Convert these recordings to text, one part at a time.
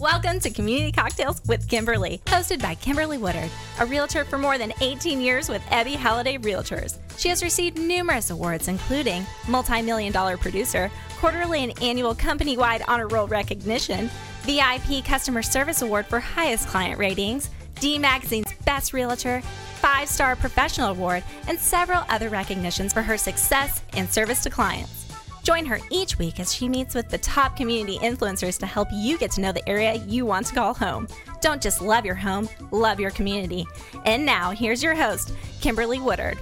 Welcome to Community Cocktails with Kimberly, hosted by Kimberly Woodard, a realtor for more than 18 years with Ebby Halliday Realtors. She has received numerous awards, including Multi Million Dollar Producer, quarterly and annual company wide honor roll recognition, VIP Customer Service Award for highest client ratings, D Magazine's Best Realtor, five star professional award, and several other recognitions for her success and service to clients. Join her each week as she meets with the top community influencers to help you get to know the area you want to call home. Don't just love your home, love your community. And now, here's your host, Kimberly Woodard.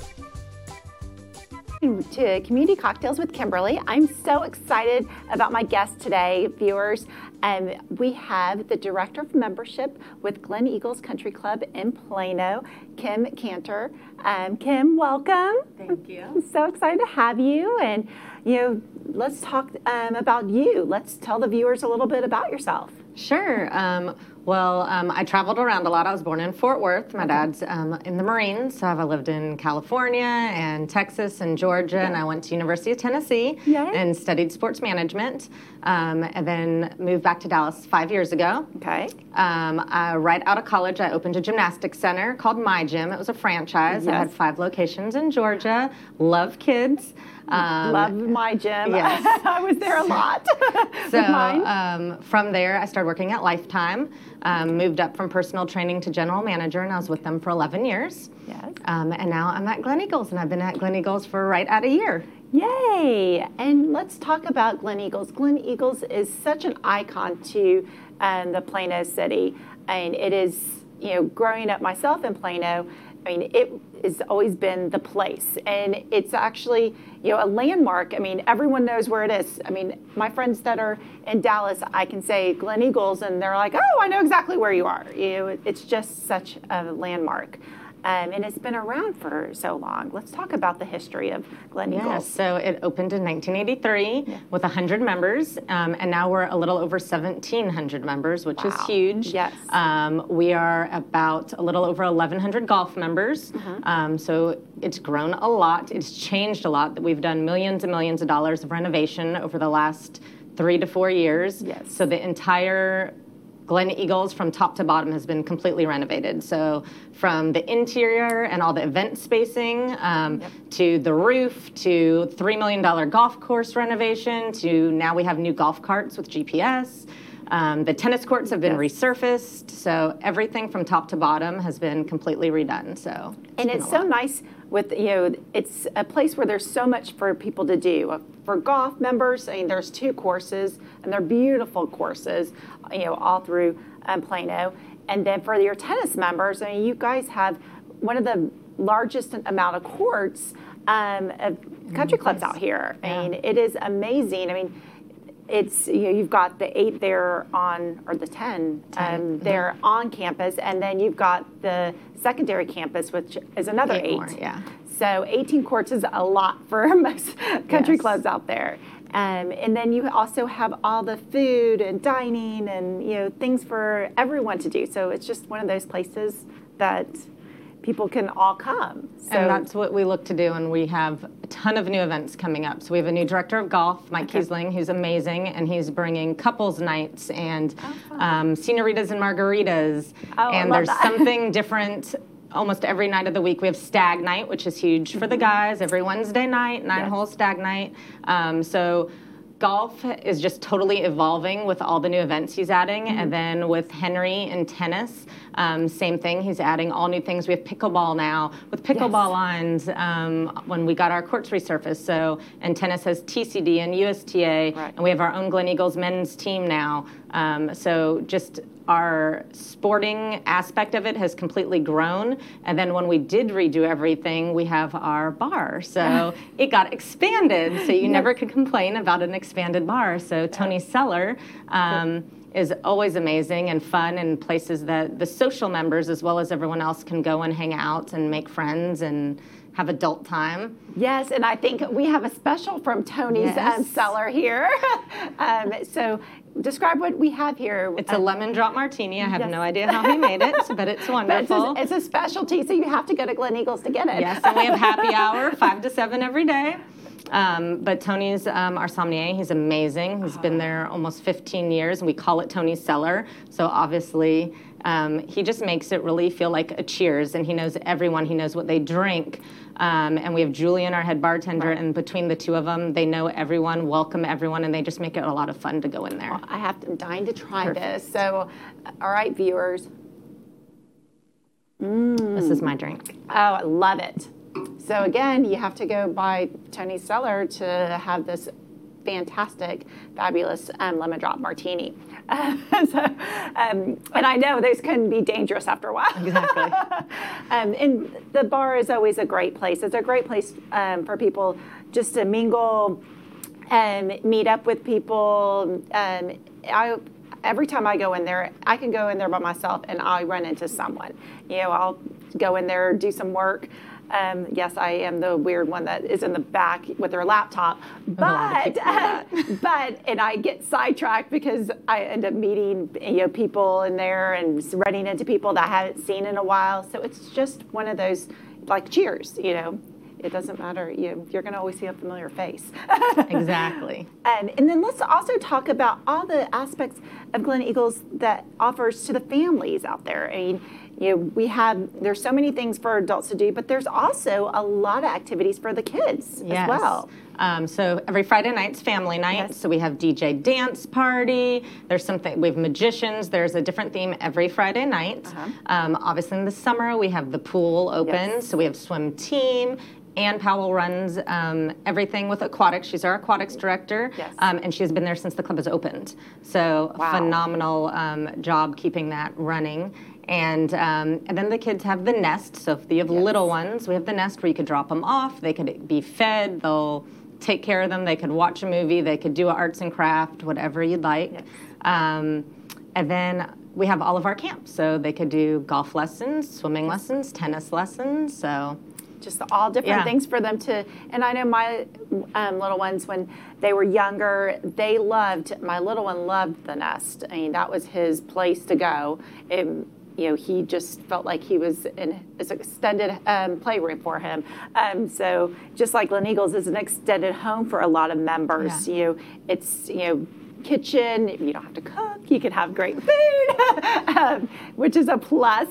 To Community Cocktails with Kimberly. I'm so excited about my guest today, viewers. Um, we have the Director of Membership with Gleneagles Country Club in Plano, Kim Kantor. Um, Kim, welcome. Thank you. I'm so excited to have you. And, you know, let's talk um, about you. Let's tell the viewers a little bit about yourself. Sure. Um, well, um, I traveled around a lot. I was born in Fort Worth. My dad's um, in the Marines, so I've lived in California and Texas and Georgia, yeah. and I went to University of Tennessee and studied sports management, um, and then moved back to Dallas five years ago. Okay. Um, I, right out of college, I opened a gymnastics center called My Gym. It was a franchise. Yes. I had five locations in Georgia. Love kids. Um, Love my gym. Yes. I was there a lot. so um, from there, I started working at Lifetime. Um, moved up from personal training to general manager, and I was with them for 11 years. Yes. Um, and now I'm at Gleneagles, and I've been at Gleneagles for right at a year. Yay! And let's talk about Gleneagles. Glen Eagles is such an icon to um, the Plano city, and it is, you know, growing up myself in Plano I mean, it has always been the place, and it's actually you know a landmark. I mean, everyone knows where it is. I mean, my friends that are in Dallas, I can say Gleneagles, and they're like, "Oh, I know exactly where you are." You know, it's just such a landmark. Um, and it's been around for so long. Let's talk about the history of Gleneagles. Yeah, so it opened in 1983 yeah. with 100 members, um, and now we're a little over 1,700 members, which wow. is huge. Yes. Um, we are about a little over 1,100 golf members, mm-hmm. Um, so it's grown a lot. It's changed a lot. That we've done millions and millions of dollars of renovation over the last three to four years. Yes. So the entire Gleneagles from top to bottom has been completely renovated. So from the interior and all the event spacing um, yep. to the roof to $3 million golf course renovation to now we have new golf carts with GPS. Um, the tennis courts have been yes. resurfaced, so everything from top to bottom has been completely redone. So, and it's so nice with you know it's a place where there's so much for people to do. Uh, for golf members I mean there's two courses and they're beautiful courses you know all through um, Plano. And then for your tennis members I mean you guys have one of the largest amount of courts um, of country mm, clubs out here. I mean it is amazing. I mean it's you know, you've got the eight there on or the 10, 10. Um, mm-hmm. there on campus and then you've got the secondary campus which is another eight, eight. More, yeah so 18 courts is a lot for most country yes. clubs out there um, and then you also have all the food and dining and you know things for everyone to do so it's just one of those places that people can all come. So and that's what we look to do, and we have a ton of new events coming up. So we have a new director of golf, Mike okay. Kiesling, who's amazing, and he's bringing couples nights and oh, um, senoritas and margaritas. Oh, and there's that. something different almost every night of the week. We have stag night, which is huge for the mm-hmm. guys. Every Wednesday night, nine yes. hole stag night. Um, so golf is just totally evolving with all the new events he's adding. Mm-hmm. And then with Henry and tennis, um, same thing. He's adding all new things. We have pickleball now with pickleball yes. lines um, when we got our courts resurfaced. So, and tennis has TCD and USTA. Right. And we have our own Gleneagles men's team now. Um, so just our sporting aspect of it has completely grown. And then when we did redo everything, we have our bar. So it got expanded. So you never could complain about an expanded bar. So Tony's Cellar. Um, is always amazing and fun and places that the social members as well as everyone else can go and hang out and make friends and have adult time. Yes, and I think we have a special from Tony's yes. um, cellar here. um, so describe what we have here. It's a lemon drop martini. I have yes. no idea how he made it, but it's wonderful. But it's, a, it's, a, specialty, so you have to go to Gleneagles to get it. Yes, and we have happy hour, 5 to 7 every day. Um, but Tony's um, our sommelier. He's amazing. He's been there almost 15 years, and we call it Tony's Cellar. So obviously, um, he just makes it really feel like a cheers, and he knows everyone. He knows what they drink. Um, and we have Julian, our head bartender, Right. and between the two of them, they know everyone, welcome everyone, and they just make it a lot of fun to go in there. I have to, I'm dying to try this. So, all right, viewers. This is my drink. Oh, I love it. So again, you have to go by Tony's Cellar to have this fantastic, fabulous um, lemon drop martini. so, um, and I know those can be dangerous after a while. Exactly. um, and the bar is always a great place. It's a great place um, for people just to mingle and meet up with people. Um, I every time I go in there, I can go in there by myself and I run into someone. You know, I'll go in there, do some work. Um, yes, I am the weird one that is in the back with their laptop, but but and I get sidetracked because I end up meeting you know people in there and running into people that I haven't seen in a while. So it's just one of those like cheers, you know. It doesn't matter. You, you're going to always see a familiar face. exactly. Um, and then let's also talk about all the aspects of Gleneagles that offers to the families out there. I mean, you know, we have there's so many things for adults to do, but there's also a lot of activities for the kids Yes. as well. Um, so every Friday night's family night. Yes. So we have DJ dance party. There's something we have magicians. There's a different theme every Friday night. Uh-huh. Um, obviously in the summer we have the pool open. Yes. So we have swim team. Ann Powell runs um, everything with aquatics. She's our aquatics director, Yes. um, and she's been there since the club has opened. So Wow. phenomenal um, job keeping that running. And um, and then the kids have the nest. So if you have Yes. little ones, we have the nest where you could drop them off. They could be fed. They'll take care of them. They could watch a movie. They could do arts and craft, whatever you'd like. Yes. Um, and then we have all of our camps. So they could do golf lessons, swimming lessons, tennis lessons. So just all different Yeah. things for them to and i know my um, little ones when they were younger they loved my little one loved the nest i mean that was his place to go it, you know he just felt like he was in this extended um, playroom for him um, so just like Gleneagles is an extended home for a lot of members Yeah. you know it's you know kitchen. You don't have to cook. You can have great food, um, which is a plus.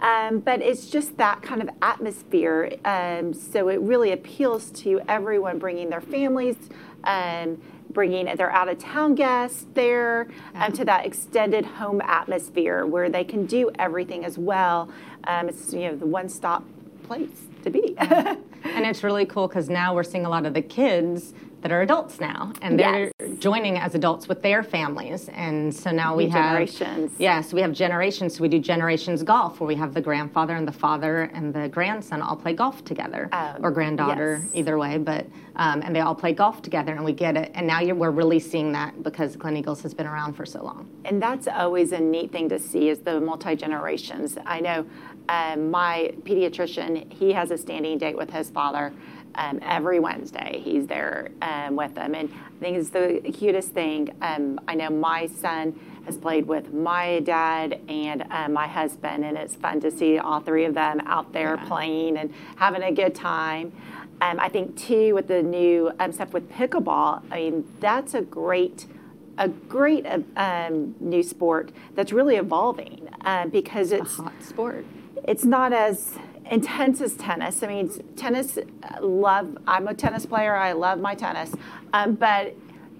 Um, but it's just that kind of atmosphere. Um, so it really appeals to everyone bringing their families. Um, bringing their out of town guests there um, to that extended home atmosphere where they can do everything as well. Um, it's you know the one stop place to be. And it's really cool because now we're seeing a lot of the kids that are adults now, and they're Yes. joining as adults with their families. And so now we New have generations. Yes, we have generations. So we do generations golf, where we have the grandfather and the father and the grandson all play golf together, Um, or granddaughter, yes. either way. But um, and they all play golf together, and we get it. And now you're, we're really seeing that because Gleneagles has been around for so long. And that's always a neat thing to see is the multi generations. I know um, my pediatrician, he has a standing date with his father um, every Wednesday. He's there um, with them. And I think it's the cutest thing. Um, I know my son has played with my dad and uh, my husband, and it's fun to see all three of them out there playing and having a good time. Um, I think too with the new um, stuff with pickleball. I mean, that's a great a great um, new sport that's really evolving uh, because it's a Hot sport. it's not as intense as tennis. I mean, tennis, uh, love. I'm a tennis player. I love my tennis, um, but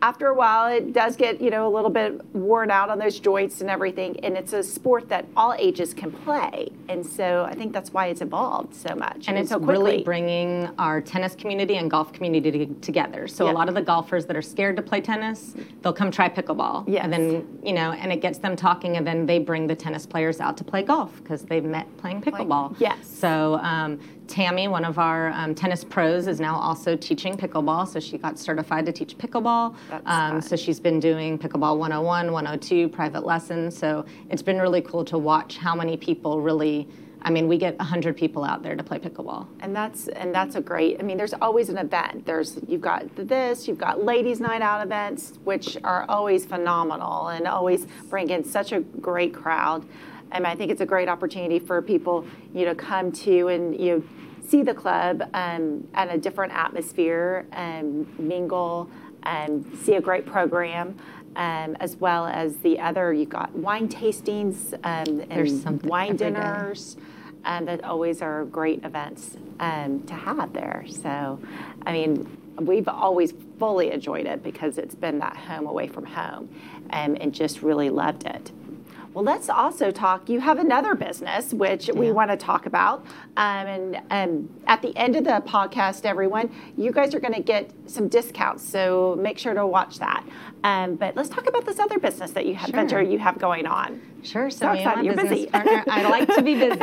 after a while, it does get you know a little bit worn out on those joints and everything. And it's a sport that all ages can play, and so I think that's why it's evolved so much And it's so really bringing our tennis community and golf community together. So Yeah. a lot of the golfers that are scared to play tennis, they'll come try pickleball. Yes. And then, you know, and it gets them talking and then they bring the tennis players out to play golf because they've met playing pickleball. yes. So um, Tammy, one of our um, tennis pros, is now also teaching pickleball. So she got certified to teach pickleball. That's um, so she's been doing pickleball 101, 102, private lessons. So it's been really cool to watch how many people really, I mean, we get 100 people out there to play pickleball. And that's and that's a great. I mean, there's always an event. There's you've got this, you've got ladies' night out events, which are always phenomenal and always bring in such a great crowd. And I think it's a great opportunity for people, you know, come to and you know, see the club um, at a different atmosphere, and mingle, and see a great program. Um, as well as the other, you got wine tastings um, and wine dinners, and that always are great events um, to have there. So, I mean, we've always fully enjoyed it because it's been that home away from home, um, and just really loved it. Well, let's also talk. You have another business which we want to talk about, um, and um, at the end of the podcast, everyone, you guys are going to get some discounts. So make sure to watch that. Um, but let's talk about this other business that you have Sure. venture you have going on. Sure. So, So me and my excited. You're business busy. partner, I like to be busy.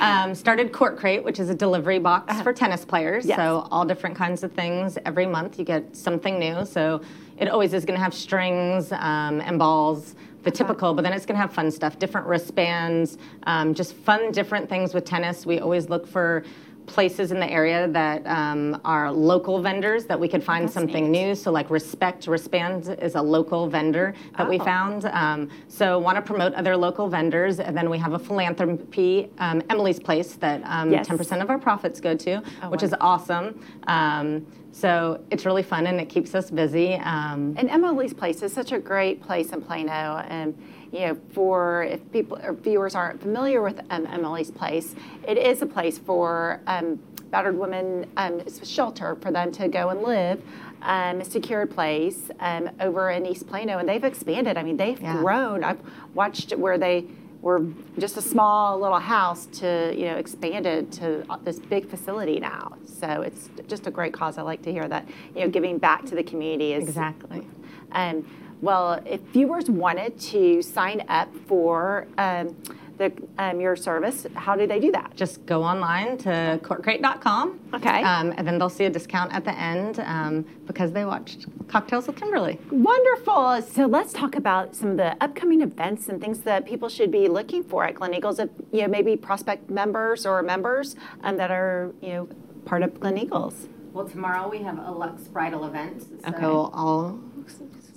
Um, started Court Crate, which is a delivery box for tennis players. Uh-huh. Yes. So all different kinds of things. Every month you get something new. So it always is going to have strings um, and balls, Uh-huh. the typical, but then it's going to have fun stuff, different wristbands, um, just fun, different things with tennis. We always look for places in the area that um, are local vendors that we could find That's something neat. new. So like Respect Wristbands is a local vendor that we Oh. found. Um, so want to promote other local vendors, and then we have a philanthropy, um, Emily's Place, that um, Yes. 10% of our profits go to, Oh, which is awesome. Um, so it's really fun and it keeps us busy. Um, And Emily's Place is such a great place in Plano. And, you know, for if people or viewers aren't familiar with um, Emily's Place, it is a place for um, battered women, um, shelter for them to go and live. Um, a secured place um, over in East Plano, and they've expanded. I mean, they've Yeah. grown. I've watched where they were just a small little house to, you know, expanded to this big facility now. So it's just a great cause. I like to hear that, you know, giving back to the community is exactly. um, well, if viewers wanted to sign up for um, the, um, your service, how do they do that? Just go online to courtcrate.com. Okay. Um, and then they'll see a discount at the end um, because they watched Cocktails with Kimberly. Wonderful. So let's talk about some of the upcoming events and things that people should be looking for at Gleneagles. If you know, maybe prospect members or members um, that are you know part of Gleneagles. Well, tomorrow we have a Lux Bridal event. Okay.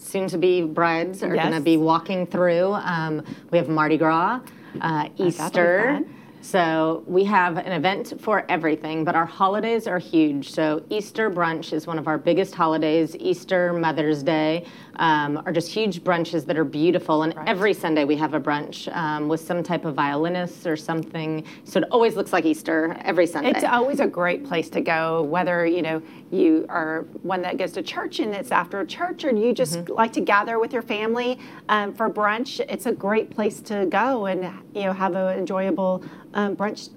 So all soon-to-be brides are going to be walking through. Um, we have Mardi Gras, uh, Easter. So we have an event for everything, but our holidays are huge. So Easter brunch is one of our biggest holidays. Easter, Mother's Day um, are just huge brunches that are beautiful. And every Sunday we have a brunch um, with some type of violinist or something. So it always looks like Easter every Sunday. It's always a great place to go, whether you know you are one that goes to church and it's after church, or you just Mm-hmm. like to gather with your family um, for brunch. It's a great place to go and you know have an enjoyable um, brunch.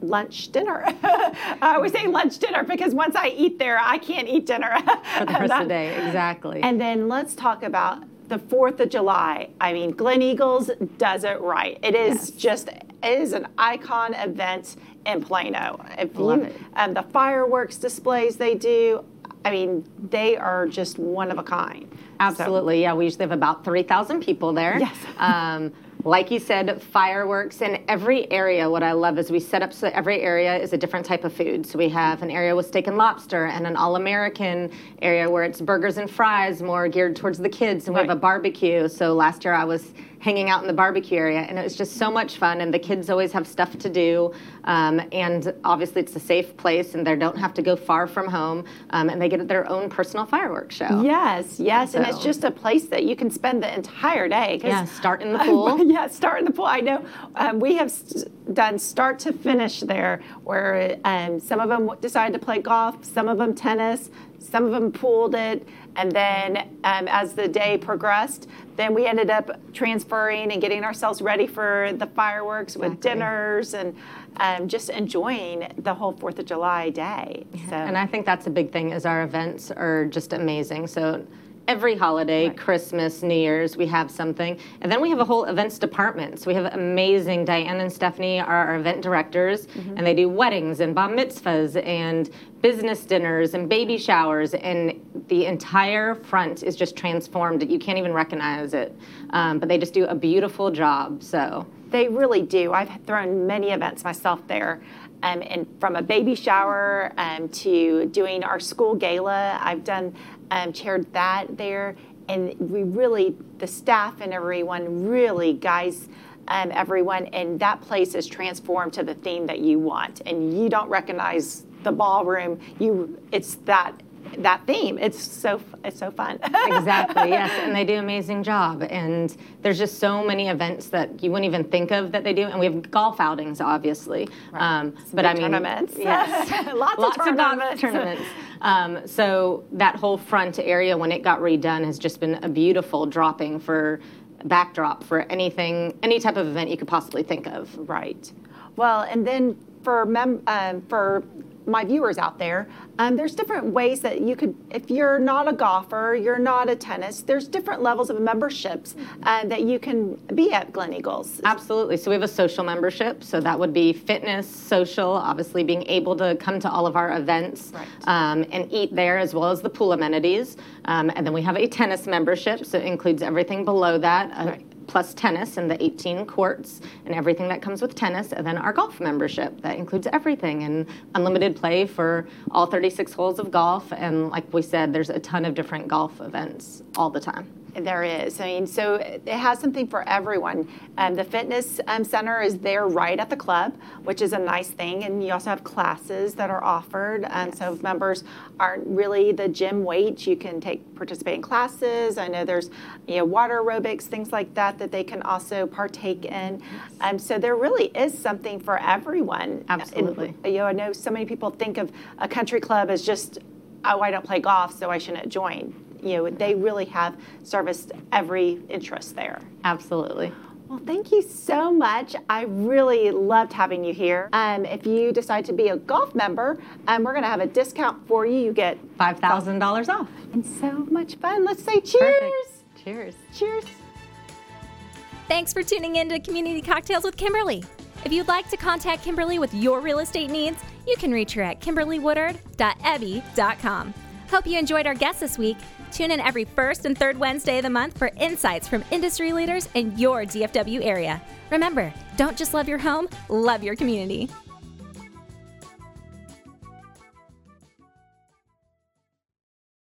Lunch, dinner. I always say lunch, dinner because once I eat there, I can't eat dinner. for the rest of the day, exactly. And then let's talk about the 4th of July. I mean, Gleneagles does it right. It is Yes. just, it is an icon event in Plano. If Love you, it. um, the fireworks displays they do, I mean, they are just one of a kind. So- Absolutely. Yeah, we usually have about 3,000 people there. Yes. um, like you said, fireworks in every area. What I love is we set up so every area is a different type of food. So we have an area with steak and lobster and an all American area where it's burgers and fries, more geared towards the kids. And we Right. have a barbecue. So last year I was hanging out in the barbecue area and it was just so much fun. And the kids always have stuff to do. Um, and obviously it's a safe place and they don't have to go far from home. Um, and they get their own personal fireworks show. Yes, yes, and it's just a place that you can spend the entire day. Yeah, start in the pool. yeah, start in the pool. I know um, we have s done start to finish there, where um, some of them decided to play golf, some of them tennis, some of them pooled it, and then um, as the day progressed, then we ended up transferring and getting ourselves ready for the fireworks with dinners and um, just enjoying the whole Fourth of July day. So. And I think that's a big thing is our events are just amazing. So every holiday, Christmas, New Year's, we have something. And then we have a whole events department. So we have amazing Diane and Stephanie are our event directors Mm-hmm. and they do weddings and bar mitzvahs and business dinners and baby showers and the entire front is just transformed. You can't even recognize it. Um, but they just do a beautiful job. So They really do. I've thrown many events myself there. Um, and from a baby shower um, to doing our school gala, I've done um, chaired that there. And we really, the staff and everyone really, guys, um, everyone, and that place is transformed to the theme that you want, and you don't recognize the ballroom. You, it's that that theme. It's so it's so fun. exactly. Yes, and they do an amazing job. And there's just so many events that you wouldn't even think of that they do. And we have golf outings, obviously. Right. Um, but I mean, tournaments. Yes, lots, lots, of tournaments. Of tournaments. Um, so that whole front area, when it got redone, has just been a beautiful dropping for backdrop for anything, any type of event you could possibly think of. Right. Well, and then for mem- um, for my viewers out there, um, there's different ways that you could, if you're not a golfer, you're not a tennis, there's different levels of memberships uh, that you can be at Gleneagles. Absolutely. So we have a social membership. So that would be fitness, social, obviously being able to come to all of our events right. um, and eat there as well as the pool amenities. Um, and then we have a tennis membership. So it includes everything below that. Uh, right plus tennis and the 18 courts and everything that comes with tennis, and then our golf membership that includes everything and unlimited play for all 36 holes of golf. And like we said, there's a ton of different golf events all the time. There is. I mean, so it has something for everyone. Um, the fitness um, center is there right at the club, which is a nice thing. And you also have classes that are offered. And yes. so if members aren't really the gym weight, you can take participate in classes. I know there's you know water aerobics, things like that that they can also partake in. Um, so there really is something for everyone. Absolutely. And, you know, I know so many people think of a country club as just oh, I don't play golf, so I shouldn't join you know, they really have serviced every interest there. Absolutely. Well, thank you so much. I really loved having you here. Um, if you decide to be a golf member, um, we're going to have a discount for you. You get $5,000 off. And so much fun. Let's say cheers. Perfect. Cheers. Cheers. Thanks for tuning in to Community Cocktails with Kimberly. If you'd like to contact Kimberly with your real estate needs, you can reach her at kimberlywoodard.ebby.com. Hope you enjoyed our guest this week. Tune in every first and third Wednesday of the month for insights from industry leaders in your DFW area. Remember, don't just love your home, love your community.